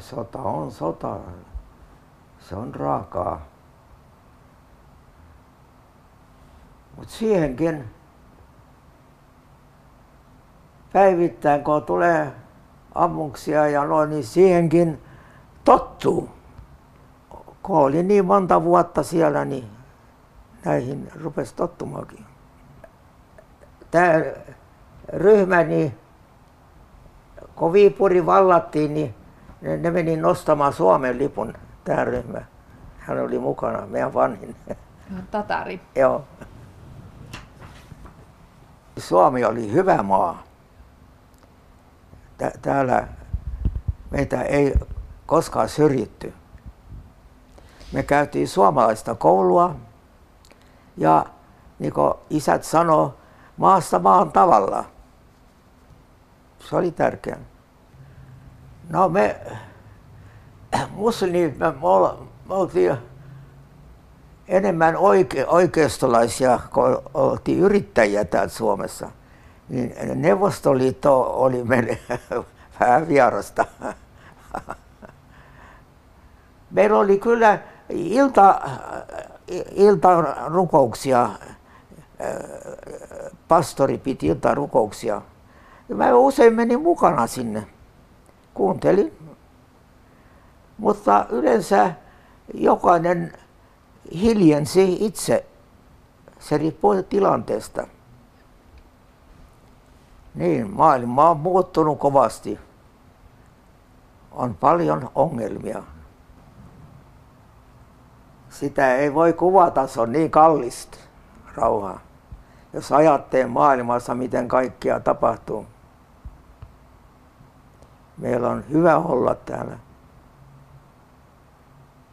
Sota on sota. Se on raakaa. Mutta siihenkin päivittäin, kun tulee ammuksia ja noin, niin siihenkin tottuu. Kun oli niin monta vuotta siellä, niin näihin rupesi tottumaankin. Tämä ryhmä, niin kun Viipuri vallattiin, niin ne, ne meni nostamaan Suomen lipun, tämä ryhmä. Hän oli mukana, meidän vanhin. Tatari. Joo. Suomi oli hyvä maa. Täällä meitä ei koskaan syrjitty. Me käytiin suomalaista koulua ja niin kuin isät sanoo, maasta maan tavalla. Se oli tärkeää. No me muslimit, me, me oltiin enemmän oike, oikeistolaisia, kun oltiin yrittäjiä täällä Suomessa. Niin Neuvostoliitto oli meille vähän vierasta. Meillä oli kyllä ilta, iltarukouksia, pastori piti iltarukouksia. Mä usein menin mukana sinne, kuuntelin. Mutta yleensä jokainen hiljensi itse. Se riippuu tilanteesta. Niin, maailma on muuttunut kovasti. On paljon ongelmia. Sitä ei voi kuvata, se on niin kallista rauhaa. Jos ajattelee maailmassa, miten kaikkea tapahtuu. Meillä on hyvä olla täällä.